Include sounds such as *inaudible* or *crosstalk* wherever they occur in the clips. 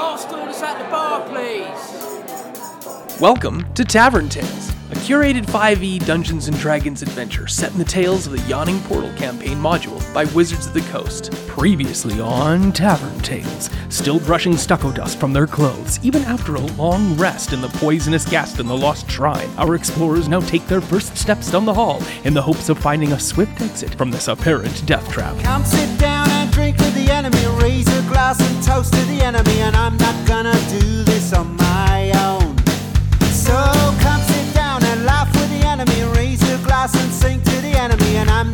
Last orders at the bar, please. Welcome to Tavern Tales, a curated 5e Dungeons and Dragons adventure set in the tales of the Yawning Portal campaign module by Wizards of the Coast. Previously on Tavern Tales, still brushing stucco dust from their clothes, even after a long rest in the poisonous gas in the Lost Shrine, our explorers now take their first steps down the hall in the hopes of finding a swift exit from this apparent death trap. Come sit down drink with the enemy. Raise a glass and toast to the enemy. And I'm not gonna do this on my own. So come sit down and laugh with the enemy. Raise a glass and sing to the enemy. And I'm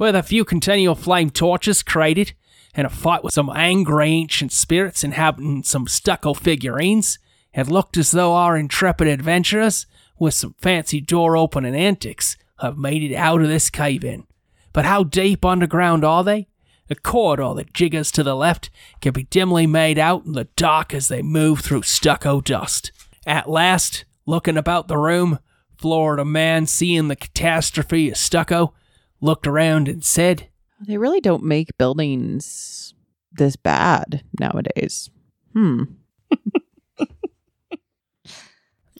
with a few continual flame torches created, and a fight with some angry ancient spirits inhabiting some stucco figurines, it looked as though our intrepid adventurers, with some fancy door opening antics, have made it out of this cave in. But how deep underground are they? A corridor that jiggers to the left can be dimly made out in the dark as they move through stucco dust. At last, looking about the room, Florida man, seeing the catastrophe of stucco, looked around and said, They really don't make buildings this bad nowadays. Hmm. *laughs*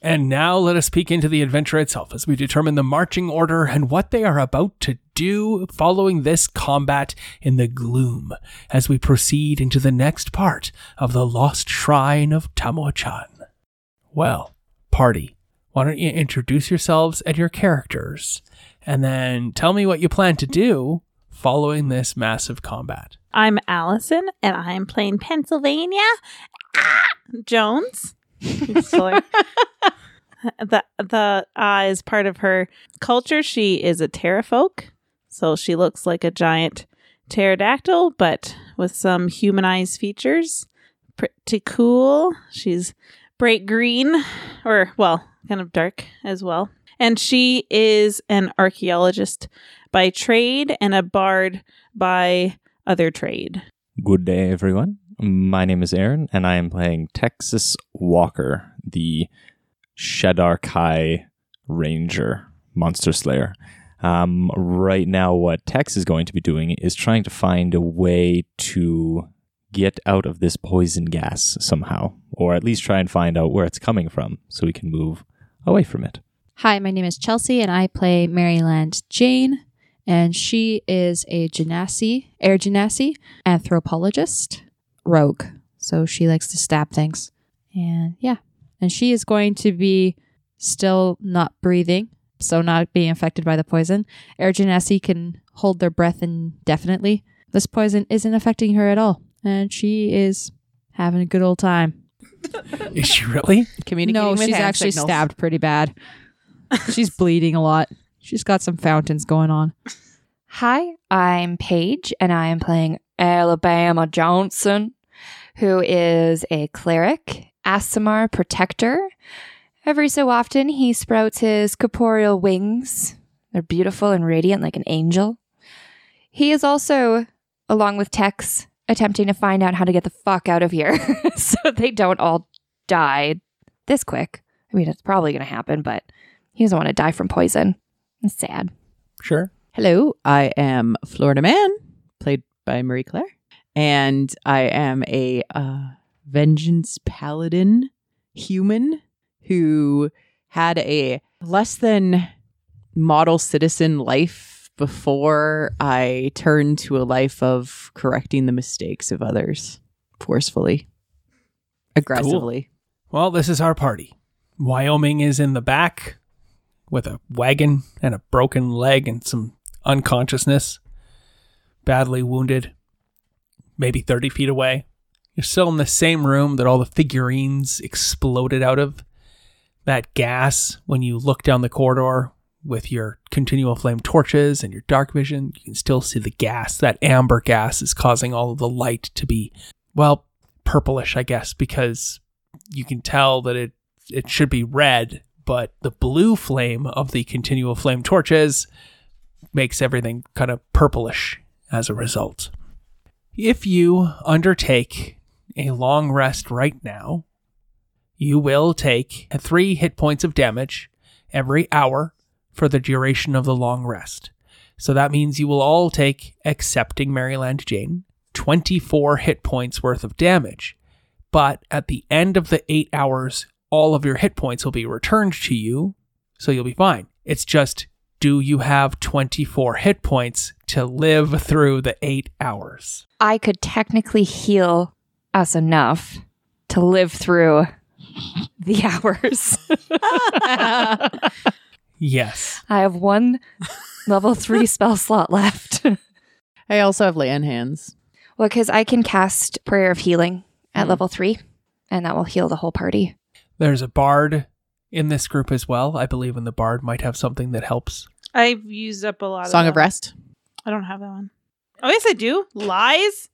And now let us peek into the adventure itself as we determine the marching order and what they are about to do following this combat in the gloom as we proceed into the next part of the Lost Shrine of Tamoachan. Well, party, why don't you introduce yourselves and your characters and then tell me what you plan to do following this massive combat. I'm Allison, and I'm playing Pennsylvania ah, Jones. *laughs* Sorry. *laughs* the the uh, is part of her culture. She is a terrafolk, so she looks like a giant pterodactyl, but with some humanized features. Pretty cool. She's bright green, or well, kind of dark as well. And she is an archaeologist by trade and a bard by other trade. Good day, everyone. My name is Aaron, and I am playing Texas Walker, the Shadar Kai Ranger Monster Slayer. Um, right now, what Tex is going to be doing is trying to find a way to get out of this poison gas somehow, or at least try and find out where it's coming from so we can move away from it. Hi, my name is Chelsea, and I play Maryland Jane, and she is a genasi, air genasi anthropologist, rogue. So she likes to stab things, and yeah, and she is going to be still not breathing, so not being affected by the poison. Air genasi can hold their breath indefinitely. This poison isn't affecting her at all, and she is having a good old time. Is she really? Communicating no, with she's hand actually signals. stabbed pretty bad. She's bleeding a lot. She's got some fountains going on. Hi, I'm Paige, and I am playing Alabama Johnson, who is a cleric, Aasimar protector. Every so often, he sprouts his corporeal wings. They're beautiful and radiant like an angel. He is also, along with Tex, attempting to find out how to get the fuck out of here *laughs* so they don't all die this quick. I mean, it's probably going to happen, but he doesn't want to die from poison. It's sad. Sure. Hello, I am Florida Man, played by Marie Claire, and I am a uh, vengeance paladin human who had a less than model citizen life before I turn to a life of correcting the mistakes of others forcefully, aggressively. Well, this is our party. Wyoming is in the back with a wagon and a broken leg and some unconsciousness, badly wounded, maybe 30 feet away. You're still in the same room that all the figurines exploded out of. that gas when you look down the corridor with your continual flame torches and your dark vision. You can still see the gas. That amber gas is causing all of the light to be, well, purplish, I guess, because you can tell that it it should be red, but the blue flame of the continual flame torches makes everything kind of purplish as a result. If you undertake a long rest right now, you will take three hit points of damage every hour for the duration of the long rest. So that means you will all take, excepting Maryland Jane, 24 hit points worth of damage. But at the end of the eight hours, all of your hit points will be returned to you, so you'll be fine. It's just, do you have 24 hit points to live through the eight hours? I could technically heal us enough to live through the *laughs* hours. *laughs* Yes. I have one level three *laughs* spell slot left. I also have lay on hands. well, because I can cast Prayer of Healing at Mhm. level three, and that will heal the whole party. There's a bard in this group as well. I believe in the bard might have something that helps. I've used up a lot of Song of of. Rest. I don't have that one. Oh, yes, I do. Lies?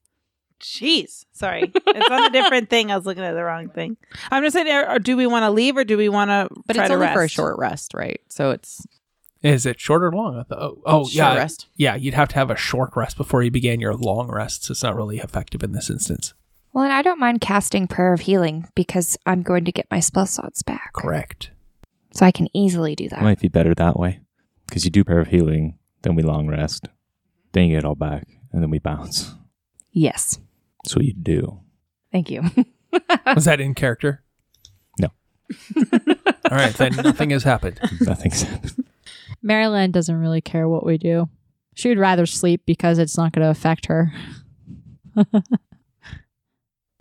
Jeez. Sorry. it's on a different thing. I was looking at the wrong thing. I'm just saying, or, or do we want to leave or do we want to But try it's to only rest? for a short rest, right? So it's Is it short or long? Oh, oh short yeah. rest. Yeah, you'd have to have a short rest before you began your long rest. So it's not really effective in this instance. Well, and I don't mind casting Prayer of Healing because I'm going to get my spell slots back. Correct. So I can easily do that. It might be better that way. Because you do prayer of healing, then we long rest, then you get it all back, and then we bounce. Yes. That's what you do. Thank you. Was that in character? No. *laughs* All right, then nothing has happened. Nothing's happened. Maryland doesn't really care what we do. She would rather sleep because it's not going to affect her. *laughs*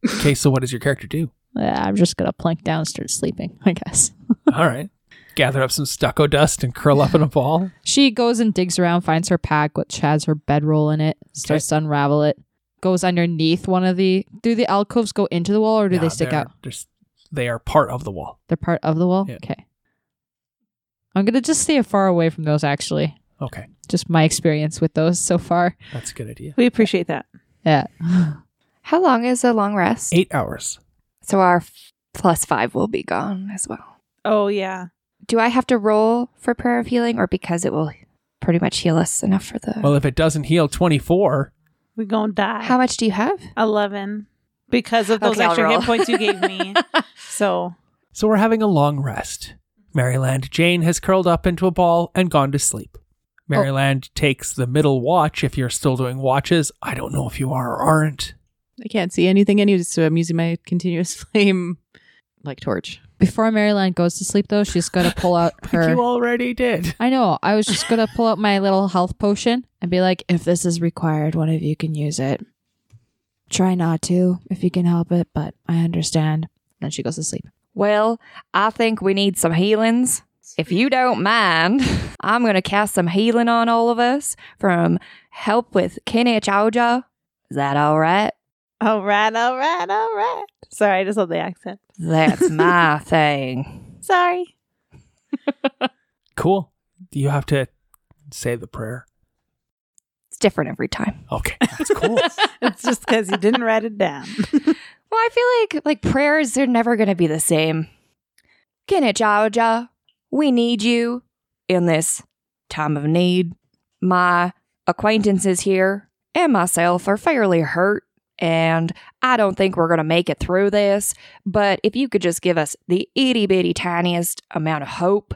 Okay, so what does your character do? Yeah, I'm just going to plunk down and start sleeping, I guess. *laughs* All right. Gather up some stucco dust and curl up in a ball. She goes and digs around, finds her pack, which has her bedroll in it, starts to unravel it, goes underneath one of the. Do the alcoves go into the wall or do Yeah, they stick out? they're they are part of the wall. They're part of the wall? Yeah. Okay. I'm going to just stay far away from those, actually. Okay, Just my experience with those so far. that's a good idea. We appreciate that. Yeah. *laughs* How long is a long rest? Eight hours. So our f- plus five will be gone as well. Oh, yeah. Do I have to roll for Prayer of Healing or because it will pretty much heal us enough for the. Well, if it doesn't heal 24, We're going to die. How much do you have? 11. Because of those Okay, extra hit points you gave me. *laughs* so, so we're having a long rest. Maryland Jane has curled up into a ball and gone to sleep. Oh. Maryland takes the middle watch if you're still doing watches. I don't know if you are or aren't. I can't see anything anyway, so I'm using my continuous *laughs* flame like torch. Before Maryland goes to sleep, though, she's going to pull out *laughs* her. You already did. I know. I was just gonna pull out my little health potion and be like, if this is required, one of you can use it. Try not to if you can help it, but I understand. Then she goes to sleep. Well, I think we need some healings. If you don't mind, *laughs* I'm going to cast some healing on all of us from help with Kinich Ahau. Is that all right? All right, all right, all right. Sorry, I just love the accent. That's my *laughs* thing. Sorry. *laughs* Cool. Do you have to say the prayer? It's different every time. Okay, that's cool. *laughs* It's just because you didn't write it down. Well, I feel like like prayers are never going to be the same. Kinich Ahau, we need you in this time of need. My acquaintances here and myself are fairly hurt, and I don't think we're going to make it through this. But if you could just give us the itty bitty tiniest amount of hope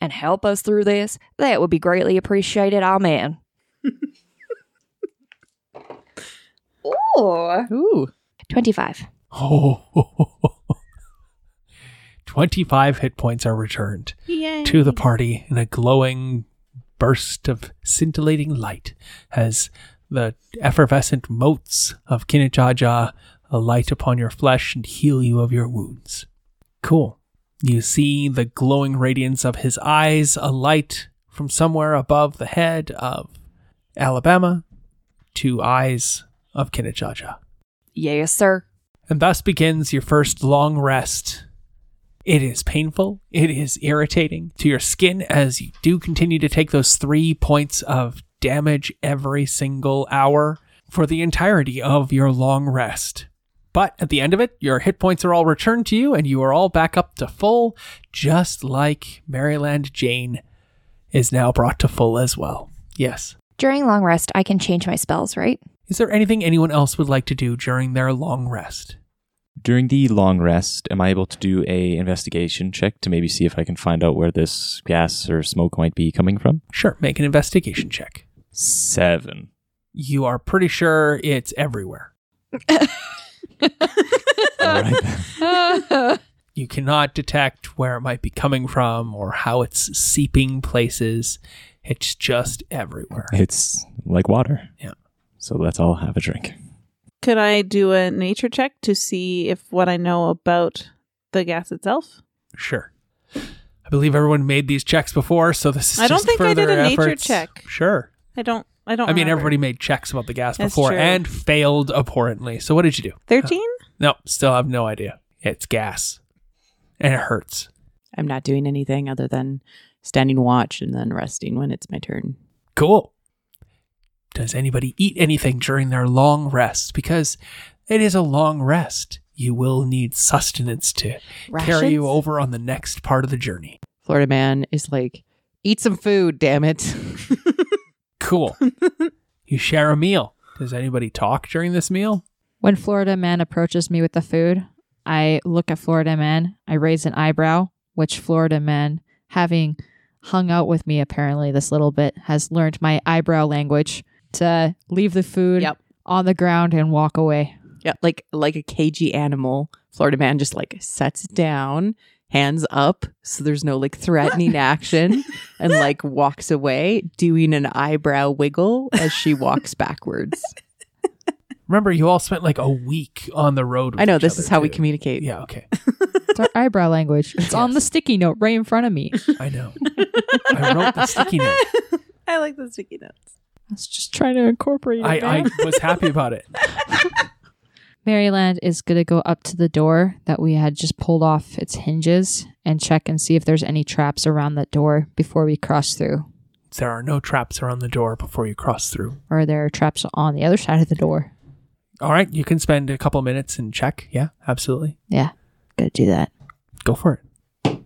and help us through this, that would be greatly appreciated. Amen. *laughs* Ooh. Ooh. 25. Oh, *laughs* 25 hit points are returned Yay. to the party in a glowing burst of scintillating light as the effervescent motes of Kinijaja alight upon your flesh and heal you of your wounds. Cool. You see the glowing radiance of his eyes alight from somewhere above the head of Alabama to eyes of Kinijaja. Yes, sir. And thus begins your first long rest It is painful. It is irritating to your skin as you do continue to take those three points of damage every single hour for the entirety of your long rest. But at the end of it, your hit points are all returned to you and you are all back up to full, just like Maryland Jane is now brought to full as well. Yes. During long rest, I can change my spells, right? Is there anything anyone else would like to do during their long rest? During the long rest, am I able to do a investigation check to maybe see if I can find out where this gas or smoke might be coming from? Sure, make an investigation check. Seven. You are pretty sure it's everywhere. *laughs* All right. *laughs* You cannot detect where it might be coming from or how it's seeping places. It's just everywhere. It's like water. Yeah. So let's all have a drink. Could I do a nature check to see if what I know about the gas itself? Sure. I believe everyone made these checks before, so this is I don't just think I did further a nature check. Sure. I don't. I don't. I mean, remember. everybody made checks about the gas That's before true. and failed abhorrently. So what did you do? Thirteen. No, still have no idea. It's gas. And it hurts. I'm not doing anything other than standing watch and then resting when it's my turn. Cool. Does anybody eat anything during their long rest? Because it is a long rest. You will need sustenance to carry you over on the next part of the journey. Florida man is like, eat some food, damn it. *laughs* Cool. *laughs* you share a meal. Does anybody talk during this meal? When Florida Man approaches me with the food, I look at Florida Man. I raise an eyebrow, which Florida Man, having hung out with me apparently this little bit, has learned my eyebrow language to leave the food Yep. on the ground and walk away. Yeah, like like a cagey animal. Florida man just like sets down, hands up, so there's no like threatening *laughs* action, and like walks away, doing an eyebrow wiggle as she walks backwards. *laughs* Remember, you all spent like a week on the road. With I know each this other, is how we communicate. Yeah, okay. It's our eyebrow language. *laughs* It's on the sticky note right in front of me. I know. I wrote the sticky note. I like the sticky notes. I was just trying to incorporate it. I. I was happy about it. Maryland is going to go up to the door that we had just pulled off its hinges and check and see if there's any traps around that door before we cross through. There are no traps around the door before you cross through. Or are there traps on the other side of the door? All right, you can spend a couple minutes and check. Yeah, absolutely. Yeah, gonna do that. Go for it.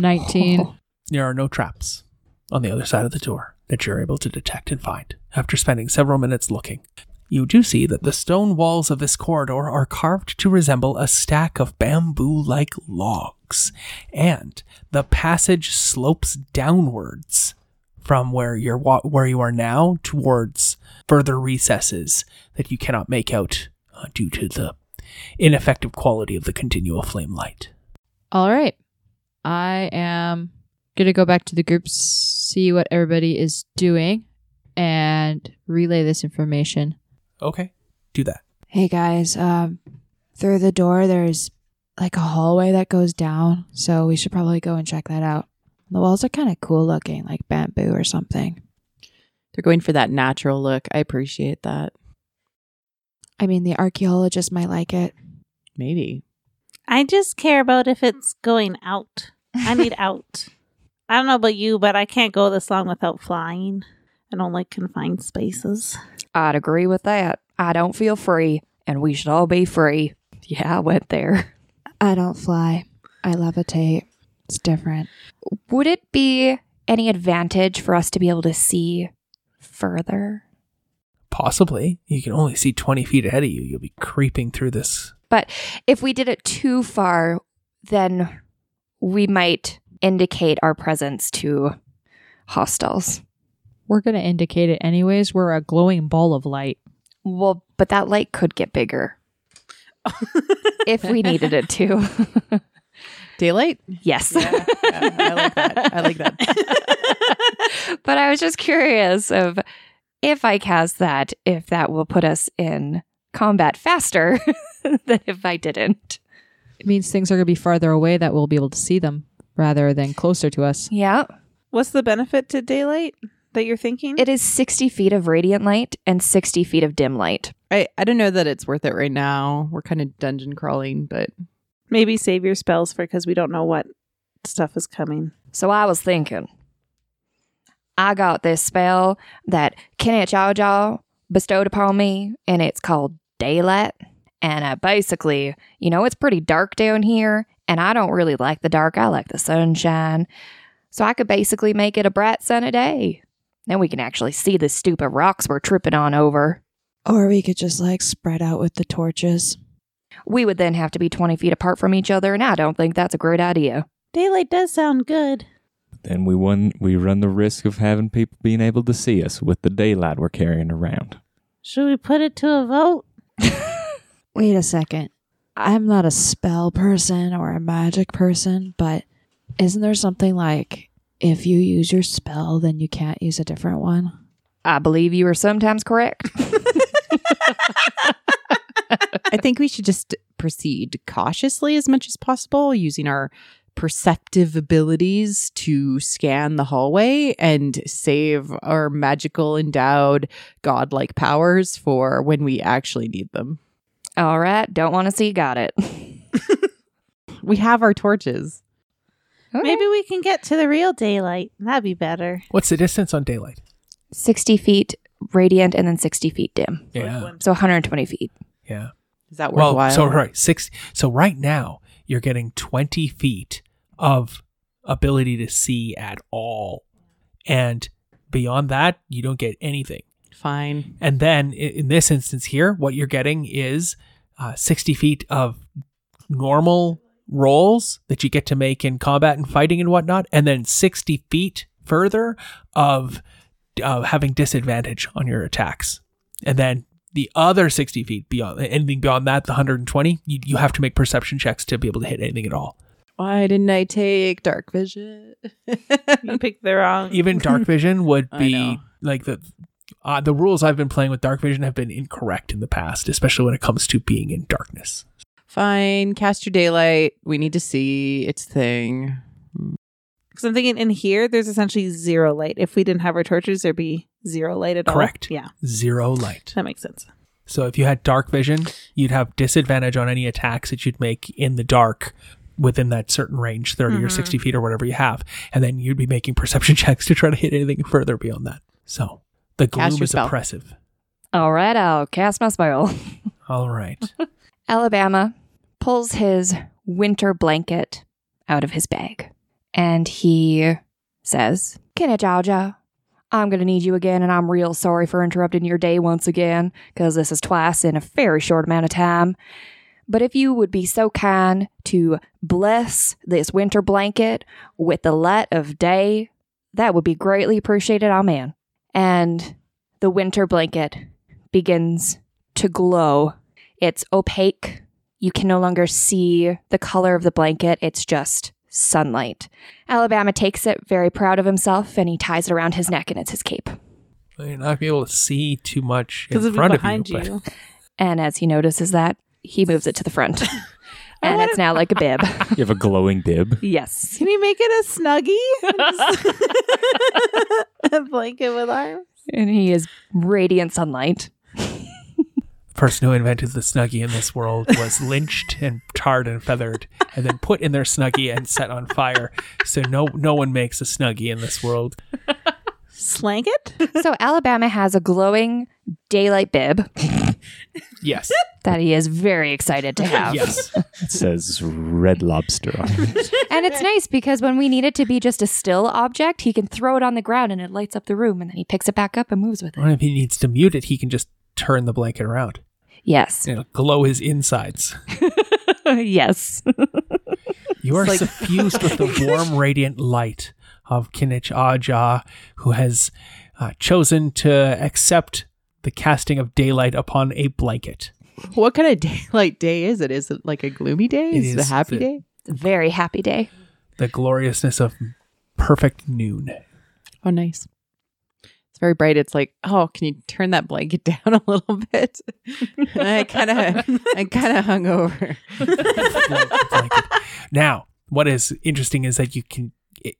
19. *laughs* There are no traps on the other side of the door that you're able to detect and find after spending several minutes looking. You do see that the stone walls of this corridor are carved to resemble a stack of bamboo like logs, and the passage slopes downwards from where you're wa- where you are now towards further recesses that you cannot make out uh, due to the ineffective quality of the continual flame light. All right. I am going to go back to the group, see what everybody is doing, and relay this information. Okay, do that. Hey guys, um, through the door, there's like a hallway that goes down, so we should probably go and check that out. The walls are kind of cool looking, like bamboo or something. They're going for that natural look. I appreciate that. I mean, the archaeologist might like it. Maybe. I just care about if it's going out. I need *laughs* out. I don't know about you, but I can't go this long without flying. I don't like confined spaces. I'd agree with that. I don't feel free, and we should all be free. Yeah, I went there. I don't fly. I levitate. It's different. Would it be any advantage for us to be able to see further? Possibly. You can only see 20 feet ahead of you. You'll be creeping through this. But if we did it too far, then we might indicate our presence to hostiles. We're going to indicate it anyways. We're a glowing ball of light. Well, but that light could get bigger *laughs* if we needed it to. *laughs* Daylight? yes. Yeah, yeah, I like that. I like that. *laughs* but I was just curious of if I cast that, if that will put us in combat faster than if I didn't. It means things are going to be farther away that we'll be able to see them rather than closer to us. Yeah. What's the benefit to daylight that you're thinking? It is 60 feet of radiant light and 60 feet of dim light. I, I don't know that it's worth it right now. We're kind of dungeon crawling, but Maybe save your spells for because we don't know what stuff is coming. So I was thinking, I got this spell that Kenneth Jaw bestowed upon me, and it's called Daylight. And uh, basically, you know, it's pretty dark down here, and I don't really like the dark. I like the sunshine. So I could basically make it a bright sunny day. Then we can actually see the stupid rocks we're tripping on over. Or we could just like spread out with the torches. We would then have to be 20 feet apart from each other, and I don't think that's a great idea. Daylight does sound good. Then we won, we run the risk of having people being able to see us with the daylight we're carrying around. Should we put it to a vote? *laughs* Wait a second. I'm not a spell person or a magic person, but isn't there something like if you use your spell, then you can't use a different one? I believe you are sometimes correct. *laughs* I think we should just proceed cautiously as much as possible using our perceptive abilities to scan the hallway and save our magical endowed godlike powers for when we actually need them. All right, don't want to see, got it. *laughs* We have our torches. Maybe we can get to the real daylight. That'd be better. What's the distance on daylight? 60 feet radiant and then 60 feet dim. Yeah. So 120 feet. Yeah. Is that Well, worthwhile? so right, six. So right now you're getting 20 feet of ability to see at all, and beyond that, you don't get anything. Fine. And then i- in this instance here, what you're getting is uh, 60 feet of normal rolls that you get to make in combat and fighting and whatnot, and then 60 feet further of uh, having disadvantage on your attacks. And then the other 60 feet beyond anything beyond that, the 120, you, you have to make perception checks to be able to hit anything at all. Why didn't I take dark vision? You picked the wrong. *laughs* Even dark vision would *laughs* be like the uh, the rules I've been playing with dark vision have been incorrect in the past, especially when it comes to being in darkness. Fine. Cast your daylight. We need to see its thing. Because I'm thinking in here, there's essentially zero light. If we didn't have our torches, there'd be zero light at all. Correct. Yeah, Zero light. that makes sense. So if you had dark vision, you'd have disadvantage on any attacks that you'd make in the dark within that certain range, 30 or 60 mm-hmm. feet or whatever you have. And then you'd be making perception *laughs* checks to try to hit anything further beyond that. So the gloom is spell. oppressive. All right, I'll cast my spell. *laughs* All right. Alabama pulls his winter blanket out of his bag and he says, Kenajauja, I'm going to need you again, and I'm real sorry for interrupting your day once again, because this is twice in a very short amount of time. But if you would be so kind to bless this winter blanket with the light of day, that would be greatly appreciated. Amen. And the winter blanket begins to glow. It's opaque. You can no longer see the color of the blanket. It's just sunlight. Alabama takes it, very proud of himself, and he ties it around his neck, and it's his cape. You're not gonna be able to see too much in Because it'd be behind of you. you. but- And as he notices that, he moves it to the front. *laughs* Oh, and it's now like a bib. *laughs* You have a glowing bib. yes. Can you make it a snuggie? *laughs* a blanket with arms. And he is radiant sunlight. Person who invented the snuggie in this world was *laughs* lynched and tarred and feathered and then put in their snuggie and set on fire so no no one makes a snuggie in this world Slank it? So Alabama has a glowing daylight bib yes that he is very excited to have. yes It says red lobster on it. And it's nice because when we need it to be just a still object, he can throw it on the ground and it lights up the room and then he picks it back up and moves with or it. if he needs to mute it he can just turn the blanket around Yes. you know, glow his insides *laughs* yes. you are suffused with the *laughs* warm radiant light of Kinich Ahau who has uh, chosen to accept the casting of daylight upon a blanket What kind of *laughs* daylight day is it? Is it like a gloomy day? It Is it a happy the- day? It's a very happy day. the gloriousness of perfect noon Oh, nice. It's very bright. It's like, oh, can you turn that blanket *laughs* down a little bit? *laughs* I kind of, I kind of hung over. *laughs* Now, what is interesting is that you can, it,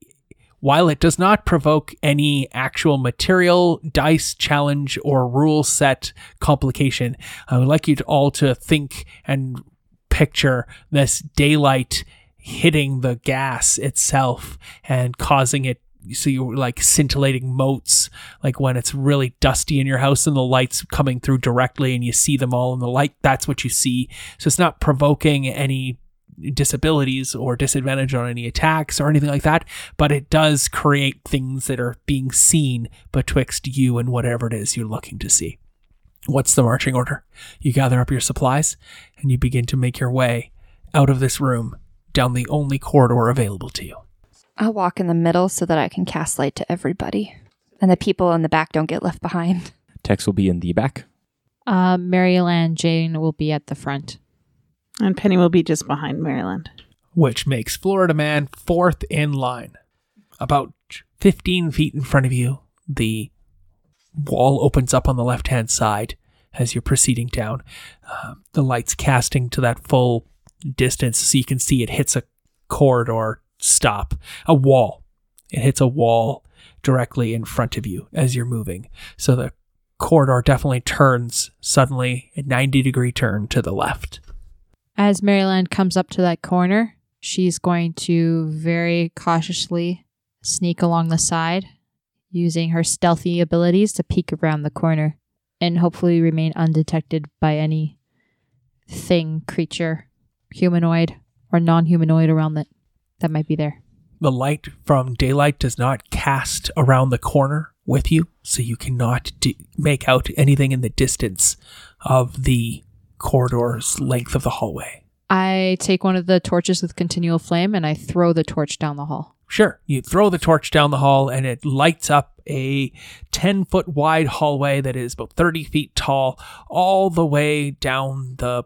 while it does not provoke any actual material, dice challenge, or rule set complication, I would like you to all to think and picture this daylight hitting the gas itself and causing it so you're like scintillating motes like when it's really dusty in your house and the lights coming through directly and you see them all in the light that's what you see. So it's not provoking any disabilities or disadvantage on any attacks or anything like that but it does create things that are being seen betwixt you and whatever it is you're looking to see. What's the marching order? You gather up your supplies and you begin to make your way out of this room down the only corridor available to you I'll walk in the middle so that I can cast light to everybody. And the people in the back don't get left behind. Tex will be in the back. Uh, Maryland Jane will be at the front. And Penny will be just behind Maryland. which makes Florida Man fourth in line. About 15 feet in front of you, the wall opens up on the left hand side as you're proceeding down. Uh, the light's casting to that full distance so you can see it hits a corridor stop, a wall. It hits a wall directly in front of you as you're moving. So the corridor definitely turns suddenly a 90 degree turn to the left. As Maryland comes up to that corner, she's going to very cautiously sneak along the side, using her stealthy abilities to peek around the corner and hopefully remain undetected by any thing, creature, humanoid, or non humanoid around that that might be there. The light from daylight does not cast around the corner with you, so you cannot d- make out anything in the distance of the corridor's length of the hallway. I take one of the torches with continual flame and I throw the torch down the hall. Sure, you throw the torch down the hall and it lights up a 10 foot wide hallway that is about 30 feet tall, all the way down the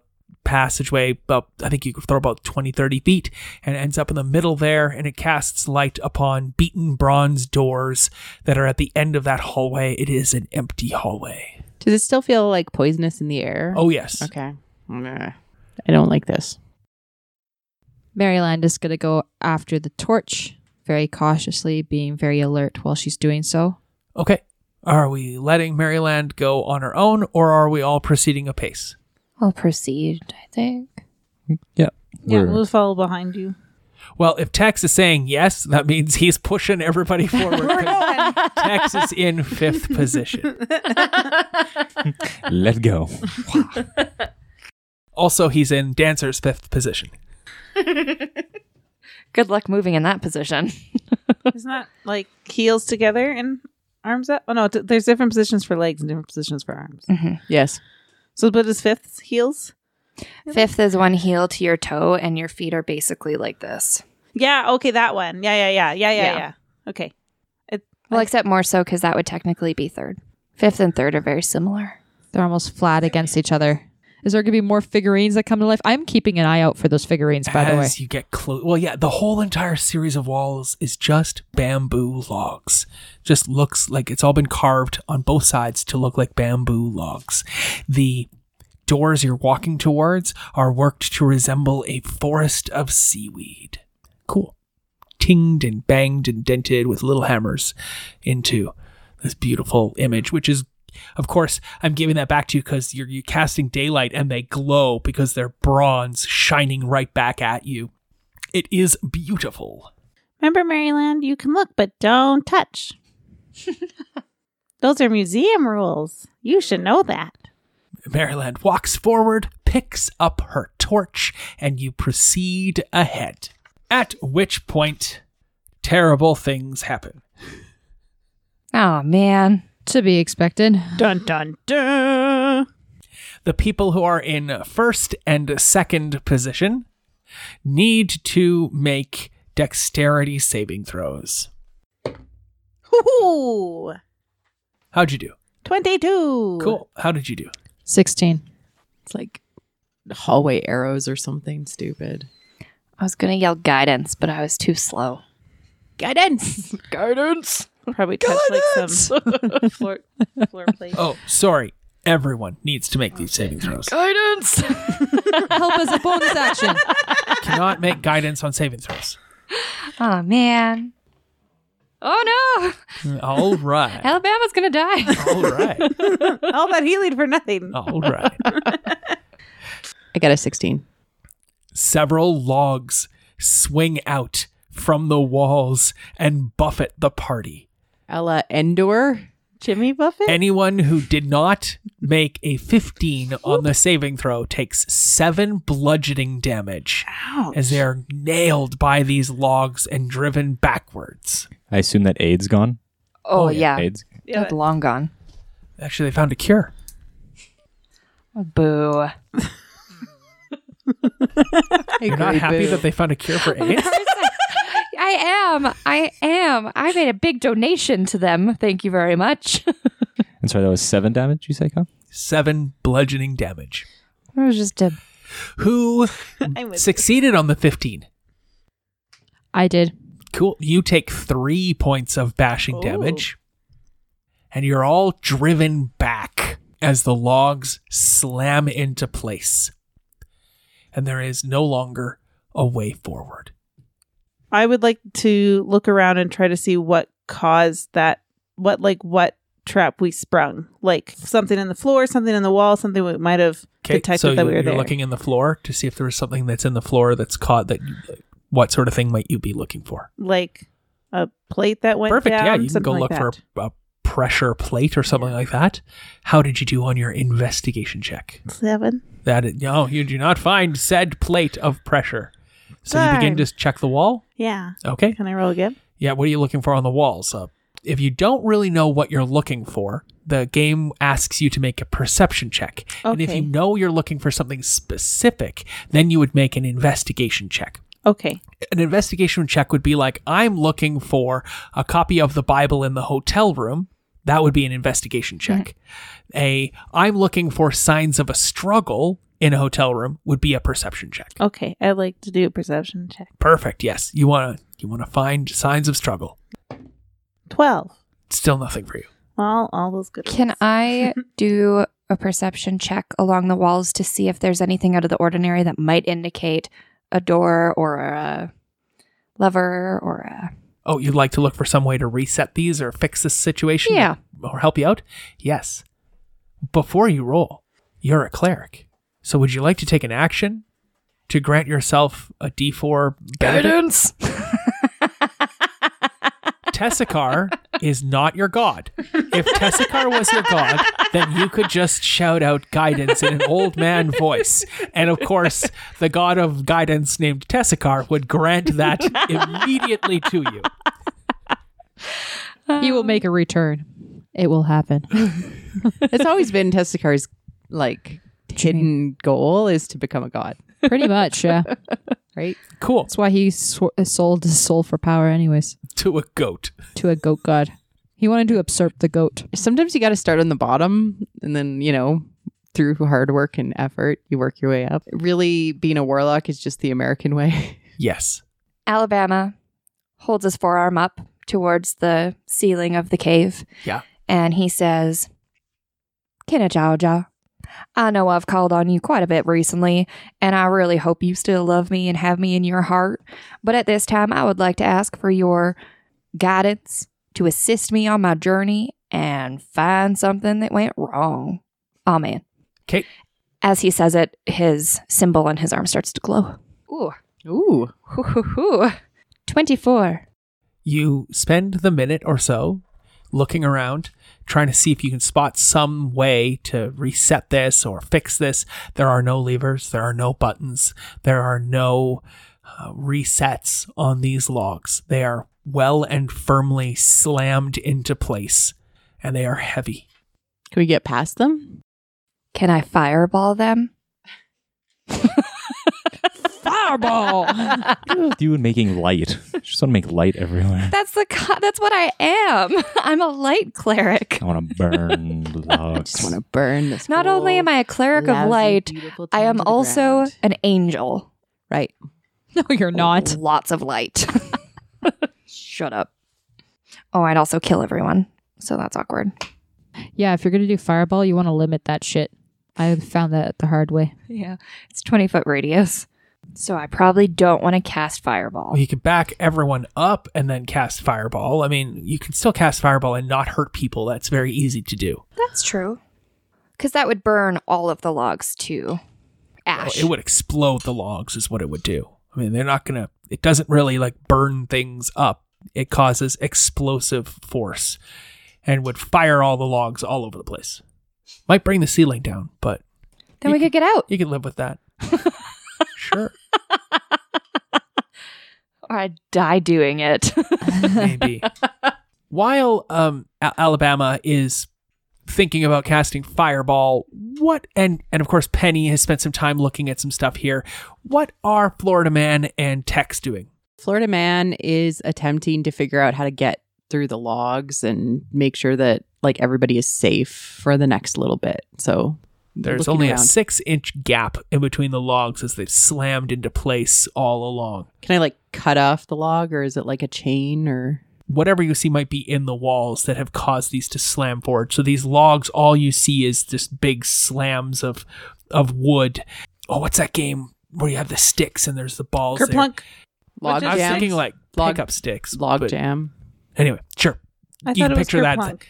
passageway. About, I think you could throw about 20, 30 feet, and it ends up in the middle there. And it casts light upon beaten bronze doors that are at the end of that hallway. It is an empty hallway. Does it still feel like poisonous in the air? Oh, yes. okay. I don't like this. Maryland is going to go after the torch, very cautiously, being very alert while she's doing so. Okay. Are we letting Maryland go on her own, or are we all proceeding apace? I'll proceed, I think. Yeah. Yeah, we're- we'll follow behind you. Well, if Tex is saying yes, that means he's pushing everybody *laughs* forward. 'cause Tex is in fifth position. *laughs* Let go. *laughs* Also, he's in Dancer's fifth position. Good luck moving in that position. Isn't that like heels together and arms up? Oh no, t- there's different positions for legs and different positions for arms. Mm-hmm. Yes. So, but is fifth heels? Fifth is one heel to your toe, and your feet are basically like this. Yeah. Okay, that one. Yeah, yeah, yeah, yeah, yeah, Yeah. yeah. Okay. It, Well, except more so because that would technically be third. Fifth and third are very similar. They're almost flat against each other. Is there going to be more figurines that come to life? I'm keeping an eye out for those figurines, by the way. As you get close, well, yeah, the whole entire series of walls is just bamboo logs. Just looks like it's all been carved on both sides to look like bamboo logs. The doors you're walking towards are worked to resemble a forest of seaweed. Cool. Tinged and banged and dented with little hammers into this beautiful image, which is, of course, I'm giving that back to you because you're, you're casting daylight and they glow because they're bronze shining right back at you. It is beautiful. remember, Maryland, you can look, but don't touch. *laughs* Those are museum rules. You should know that. Maryland walks forward, picks up her torch, and you proceed ahead. At which point, terrible things happen. Oh, man. To be expected. Dun dun dun. The people who are in first and second position need to make dexterity saving throws. Ooh, How'd you do? 22. Cool. How did you do? 16. It's like hallway arrows or something stupid. I was going to yell guidance, but I was too slow. Guidance. *laughs* Guidance. Probably touch like some *laughs* floor, floor *laughs* plate. Oh, sorry. Everyone needs to make these saving throws. Guidance. *laughs* Help as a bonus action. Cannot make guidance on saving throws. oh, man. Oh, no. Mm, all right. Alabama's going to die. All right. All that healing for nothing. All right. I got a 16. several logs swing out from the walls and buffet the party. Ella Endor. Jimmy Buffett? Anyone who did not make a 15 on the saving throw takes seven bludgeoning damage Ouch. as they are nailed by these logs and driven backwards. I assume that AIDS gone. Oh, Oh, yeah. AIDS. Yeah. That's long gone. Actually, they found a cure. Boo. *laughs* You're not happy that they found a cure for *laughs* AIDS? I am. I am. I made a big donation to them. Thank you very much. *laughs* And sorry, that was seven damage. You say, Kyle? Seven bludgeoning damage. it was just a. Who *laughs* I'm with succeeded on the 15? I did. Cool. You take three points of bashing Ooh. damage, and you're all driven back as the logs slam into place. And there is no longer a way forward. I would like to look around and try to see what caused that. What like what trap we sprung? Like something in the floor, something in the wall, something we might have detected so that we you're were there. looking in the floor to see if there was something that's in the floor that's caught that. What sort of thing might you be looking for? like a plate that went Perfect. down. yeah, you can go like look for a, a pressure plate or something like that. How did you do on your investigation check? seven. That is, no, you do not find said plate of pressure. So you begin to check the wall. Yeah. Okay. Can I roll again? Yeah. What are you looking for on the walls? Uh, if you don't really know what you're looking for, the game asks you to make a perception check. Okay. And if you know you're looking for something specific, then you would make an investigation check. Okay. An investigation check would be like, I'm looking for a copy of the Bible in the hotel room. That would be an investigation check. A, I'm looking for signs of a struggle in a hotel room would be a perception check. Okay. I'd like to do a perception check. Perfect. Yes. You want to you want to find signs of struggle. Twelve. Still nothing for you. All all those good. Can ones. I *laughs* do a perception check along the walls to see if there's anything out of the ordinary that might indicate a door or a lever or a. Oh, you'd like to look for some way to reset these or fix this situation? Yeah. Or help you out? Yes. Before you roll, you're a cleric. So would you like to take an action to grant yourself a D4 guidance? *laughs* Tessakar is not your god. If Tessakar was your god, then you could just shout out guidance in an old man voice. And of course, the god of guidance named Tessakar would grant that *laughs* immediately to you. He will make a return. It will happen. *laughs* It's always been Tessakar's like hidden goal is to become a god, Pretty much, yeah. *laughs* right? Cool. That's why he sw- uh, sold his soul for power, anyways, To a goat. to a goat god. He wanted to usurp the goat. Sometimes you got to start on the bottom and then, you know, through hard work and effort, you work your way up. Really, being a warlock is just the American way. *laughs* Yes. Alabama holds his forearm up towards the ceiling of the cave. Yeah. And he says, Kinajauja, I know I've called on you quite a bit recently, and I really hope you still love me and have me in your heart. But at this time, I would like to ask for your guidance to assist me on my journey and find something that went wrong. Amen. Okay. As he says it, his symbol on his arm starts to glow. Ooh. Ooh. Hoo, hoo, hoo. 24. You spend the minute or so looking around, trying to see if you can spot some way to reset this or fix this. There are no levers, there are no buttons, there are no uh, resets on these logs. They are well and firmly slammed into place, and they are heavy. Can we get past them? Can I fireball them? *laughs* Fireball! *laughs* you and making light. I Just want to make light everywhere. That's the co- that's what I am. *laughs* I'm a light cleric. I want to burn *laughs* I logs. just want to burn this. Not only am I a cleric of light, I am also an angel. right. no, you're oh, not. Lots of light. Shut up. Oh, I'd also kill everyone. So that's awkward. Yeah, if you're going to do fireball, you want to limit that shit. I found that the hard way. Yeah. It's 20 foot radius. So I probably don't want to cast fireball. Well, you could back everyone up and then cast Fireball. I mean, you can still cast Fireball and not hurt people. That's very easy to do. That's true. Because that would burn all of the logs too. Oh, ash. it would explode the logs is what it would do. I mean, they're not gonna. It doesn't really like burn things up. It causes explosive force, and would fire all the logs all over the place. Might bring the ceiling down, but then we could get out. you can live with that. *laughs* sure, Or I'd die doing it. maybe. *laughs* While um, Al- Alabama is thinking about casting fireball, what and and of course Penny has spent some time looking at some stuff here. What are Florida Man and Tex doing? Florida man is attempting to figure out how to get through the logs and make sure that like everybody is safe for the next little bit. So There's looking only a six inch gap in between the logs as they've slammed into place all along. Can I like cut off the log or is it like a chain or Whatever you see might be in the walls that have caused these to slam forward. So these logs, all you see is just big slams of of wood. Oh, what's that game where you have the sticks and there's the balls? there? Kerplunk. log I was thinking like Log- pickup sticks. log jam. Anyway, sure. I You thought can it was picture that. Kerplunk.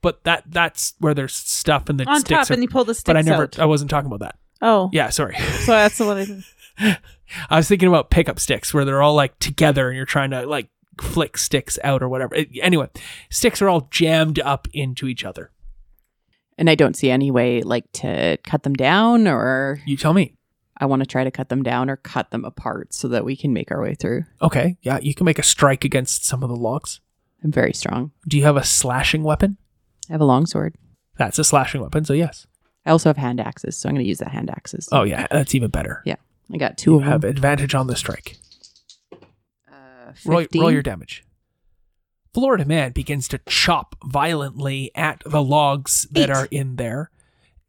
But that that's where there's stuff and the On sticks top, are, and you pull the sticks but I never out. I wasn't talking about that. Oh, Yeah, sorry. *laughs* So that's the one. I, *laughs* I was thinking about pickup sticks where they're all like together and you're trying to like flick sticks out or whatever. It- anyway, sticks are all jammed up into each other. And I don't see any way like to cut them down or You tell me. I want to try to cut them down or cut them apart so that we can make our way through. Okay, yeah, you can make a strike against some of the logs. I'm very strong. Do you have a slashing weapon? I have a long sword. That's a slashing weapon, so yes. I also have hand axes, so I'm going to use the hand axes. Oh yeah, that's even better. yeah. I got two You of have them. advantage on the strike. Uh, Roll, roll your damage. Florida Man begins to chop violently at the logs that Eight. are in there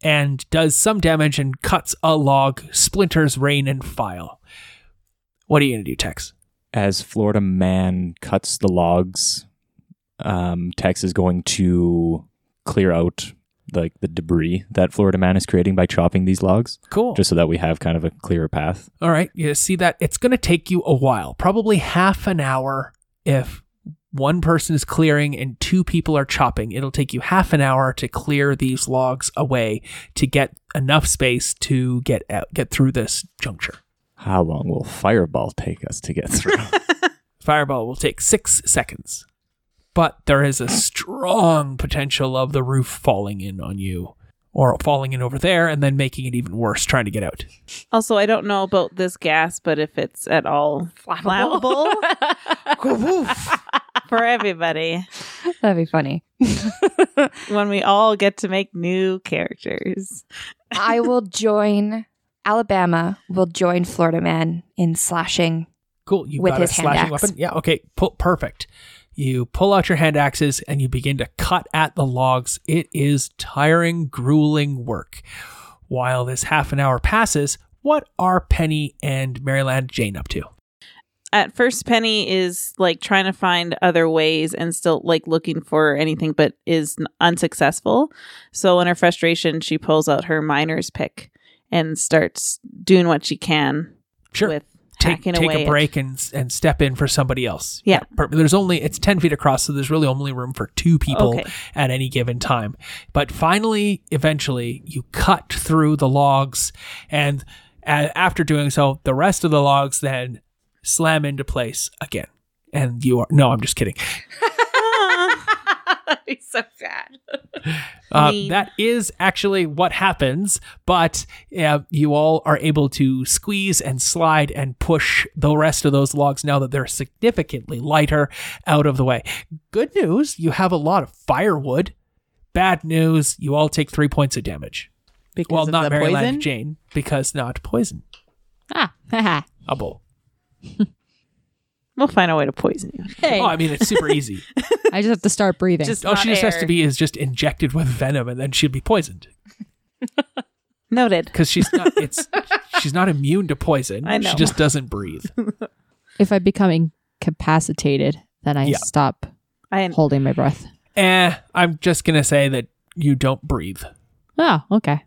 and does some damage and cuts a log, splinters rain and file. What are you going to do, Tex? As Florida man cuts the logs, um, Tex is going to clear out like the debris that Florida man is creating by chopping these logs, Cool. just so that we have kind of a clearer path. All right. You see that? It's going to take you a while, probably half an hour if one person is clearing and two people are chopping. It'll take you half an hour to clear these logs away to get enough space to get out, get through this juncture. How long will Fireball take us to get through? *laughs* Fireball will take six seconds, but there is a strong potential of the roof falling in on you or falling in over there and then making it even worse trying to get out. also, I don't know about this gas, but if it's at all flammable, *laughs* for everybody, That'd be funny. *laughs* when we all get to make new characters. I will join Alabama. Will join Florida Man in slashing. Cool. You With got his a hand slashing axe. weapon? Yeah, okay. Pu- perfect. You pull out your hand axes and you begin to cut at the logs. It is tiring, grueling work. While this half an hour passes, what are Penny and Maryland Jane up to? At first, Penny is like trying to find other ways and still like looking for anything, but is unsuccessful. So, in her frustration, she pulls out her miner's pick and starts doing what she can Sure. with take take away a break and and step in for somebody else. Yeah. there's only it's ten feet across, so there's really only room for two people Okay. at any given time. But finally, eventually, you cut through the logs, and a- after doing so, the rest of the logs then slam into place again. And you are no, I'm just kidding. *laughs* He's *laughs* so bad. *laughs* Uh, that is actually what happens, but uh, you all are able to squeeze and slide and push the rest of those logs now that they're significantly lighter out of the way. Good news, you have a lot of firewood. Bad news, you all take three points of damage. because well, of not Maryland. Jane, because not poison. Ah, haha. *laughs* A bull. We'll find a way to poison you. Hey, Oh, I mean, it's super easy. *laughs* I just have to start breathing. Just all she just has to be is just injected with venom, and then she'll be poisoned. *laughs* Noted. Because she's not. *laughs* It's she's not immune to poison. I know. She just doesn't breathe. if I become incapacitated, then I Yeah. stop I'm holding my breath. Eh, I'm just gonna say that you don't breathe. Oh, okay.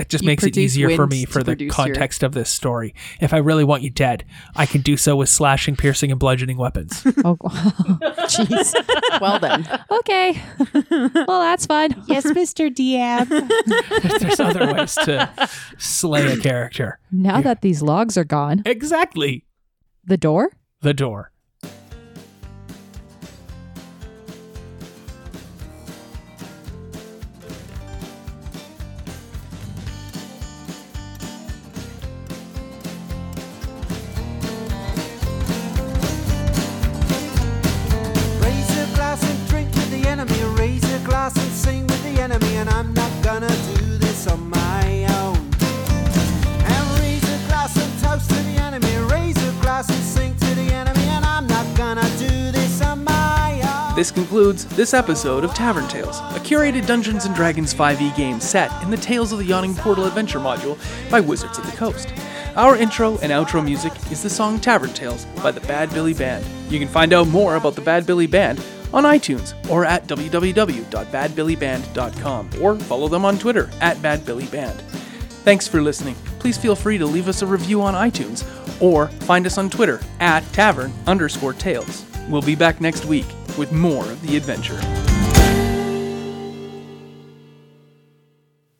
It just You makes it easier for me for the produce your- context of this story. If I really want you dead, I can do so with slashing, piercing, and bludgeoning weapons. *laughs* Oh, *laughs* Jeez. well then. okay. well, that's fun. Yes, Mr. Diab. *laughs* There's other ways to slay a character. Now that these logs are gone, Exactly. the door? The door. Concludes this episode of Tavern Tales, a curated Dungeons & Dragons 5e game set in the Tales of the Yawning Portal adventure module by Wizards of the Coast. Our intro and outro music is the song Tavern Tales by the Bad Billy Band. You can find out more about the Bad Billy Band on iTunes or at www.badbillyband.com or follow them on Twitter at badbillyband. Thanks for listening. Please feel free to leave us a review on iTunes or find us on Twitter at tavern underscore tales. We'll be back next week with more of the adventure.